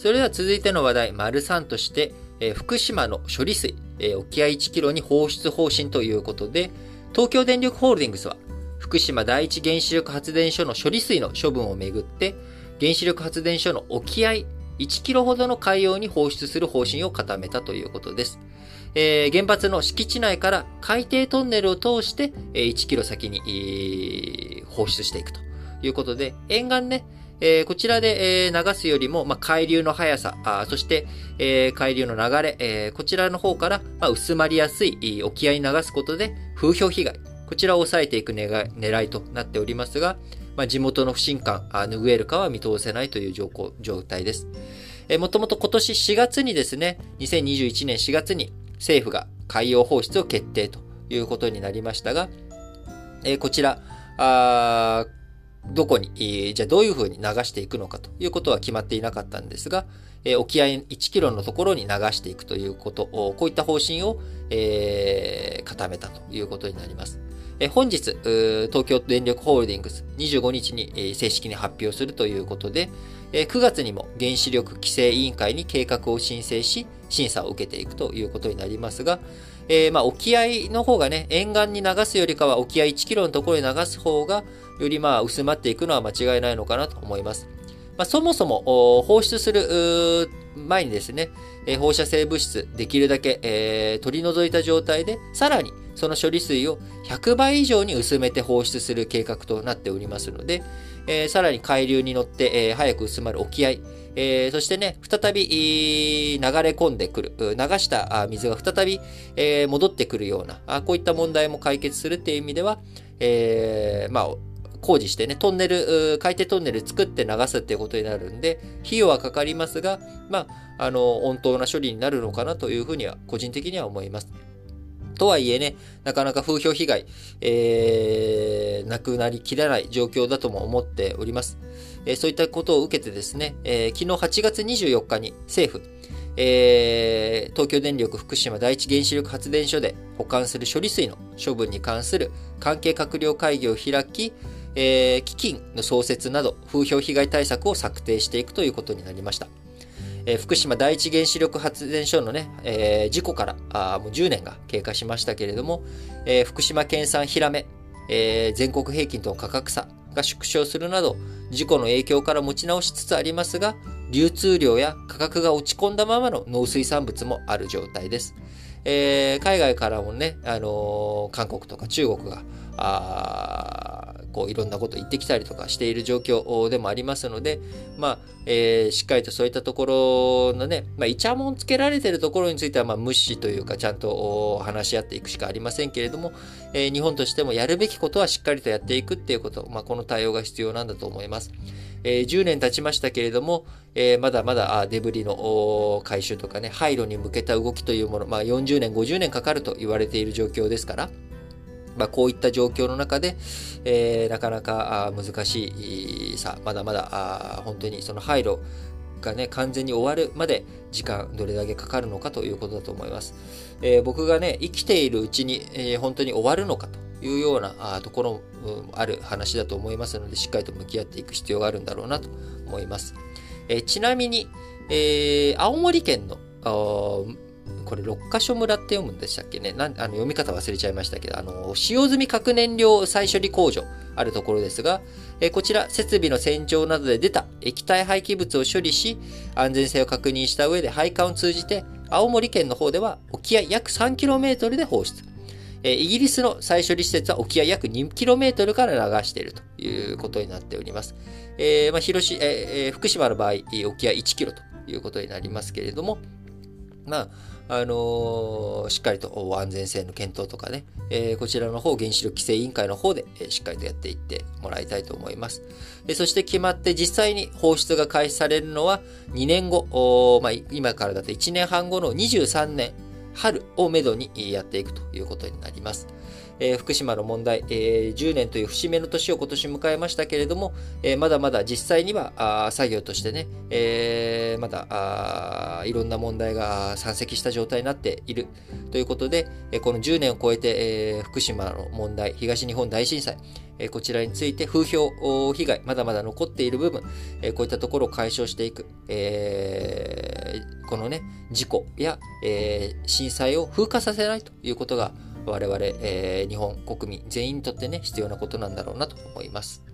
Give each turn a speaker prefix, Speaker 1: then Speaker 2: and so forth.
Speaker 1: それでは続いての話題、丸3として、えー、福島の処理水、えー、沖合1キロに放出方針ということで、東京電力ホールディングスは、福島第一原子力発電所の処理水の処分をめぐって、原子力発電所の沖合1キロほどの海洋に放出する方針を固めたということです。えー、原発の敷地内から海底トンネルを通して、えー、1キロ先に、放出していくということで、沿岸ね、えー、こちらで、えー、流すよりも、まあ、海流の速さ、あそして、えー、海流の流れ、えー、こちらの方から、まあ、薄まりやすい沖合に流すことで風評被害、こちらを抑えていく狙いとなっておりますが、まあ、地元の不信感、拭えるかは見通せないという状状態です。もともと今年4月にですね、2021年4月に政府が海洋放出を決定ということになりましたが、えー、こちら、あどこに、えー、じゃあどういうふうに流していくのかということは決まっていなかったんですが、えー、沖合1キロのところに流していくということ、こういった方針を、えー、固めたということになります。えー、本日、東京電力ホールディングス25日に、えー、正式に発表するということで、えー、9月にも原子力規制委員会に計画を申請し、審査を受けていくということになりますが、えー、まあ沖合の方がね、沿岸に流すよりかは沖合1キロのところに流す方が、よりまあ薄まっていくのは間違いないのかなと思います。まあ、そもそも放出する前にですね、放射性物質できるだけ、え、取り除いた状態で、さらにその処理水を100倍以上に薄めて放出する計画となっておりますので、えー、さらに海流に乗って、えー、早く薄まる沖合、えー、そしてね、再び流れ込んでくる、流した水が再び、えー、戻ってくるような。あ、こういった問題も解決するっていう意味では、えー、まあ、工事してね、トンネル、海底トンネル作って流すっていうことになるんで、費用はかかりますが、まあ、あの、温当な処理になるのかなというふうには、個人的には思います。とはいえね、なかなか風評被害、えー、なくなりきらない状況だとも思っております。えー、そういったことを受けてですね、えー、昨日8月24日に政府、えー、東京電力福島第一原子力発電所で保管する処理水の処分に関する関係閣僚会議を開き、えー、基金の創設など風評被害対策を策定していくということになりました。えー、福島第一原子力発電所のね、えー、事故からあもう10年が経過しましたけれども、えー、福島県産ヒラメ、え、全国平均との価格差が縮小するなど、事故の影響から持ち直しつつありますが、流通量や価格が落ち込んだままの農水産物もある状態です。え、海外からもね、あの、韓国とか中国が、こういろんなこと言ってきたりとかしている状況でもありますので、まあ、えー、しっかりとそういったところのね、まあ、イチャモンつけられてるところについては、まあ、無視というか、ちゃんと話し合っていくしかありませんけれども、えー、日本としてもやるべきことはしっかりとやっていくっていうこと、まあ、この対応が必要なんだと思います。えー、10年経ちましたけれども、えー、まだまだデブリの回収とかね、廃炉に向けた動きというもの、まあ、40年、50年かかると言われている状況ですから、まあ、こういった状況の中で、えー、なかなか難しいさ、まだまだ本当にその廃炉がね、完全に終わるまで時間どれだけかかるのかということだと思います。えー、僕がね、生きているうちに、えー、本当に終わるのかというようなところもある話だと思いますので、しっかりと向き合っていく必要があるんだろうなと思います。えー、ちなみに、え青森県のこれ六ヶ所村って読むんでしたっけね？なんあの読み方忘れちゃいましたけど、あの、使用済み核燃料再処理工場あるところですが、えこちら設備の洗浄などで出た液体廃棄物を処理し、安全性を確認した上で配管を通じて、青森県の方では沖合約 3km で放出。えイギリスの再処理施設は沖合約 2km から流しているということになっております。えー、まあ、広し、えー、福島の場合、沖合 1km ということになりますけれども、まあ、あのー、しっかりと安全性の検討とかね、えー、こちらの方、原子力規制委員会の方で、えー、しっかりとやっていってもらいたいと思います。えそして決まって実際に放出が開始されるのは2年後、まあ、今からだと1年半後の23年春をめどにやっていくということになります。えー、福島の問題、えー、10年という節目の年を今年迎えましたけれども、えー、まだまだ実際にはあ作業としてね、え、まだあいろんな問題が山積した状態になっている。ということで、えこの10年を超えて、え、福島の問題、東日本大震災、えこちらについて風評被害、まだまだ残っている部分、えこういったところを解消していく、え、このね、事故や、え、震災を風化させないということが、我々、えー、日本国民全員にとってね、必要なことなんだろうなと思います。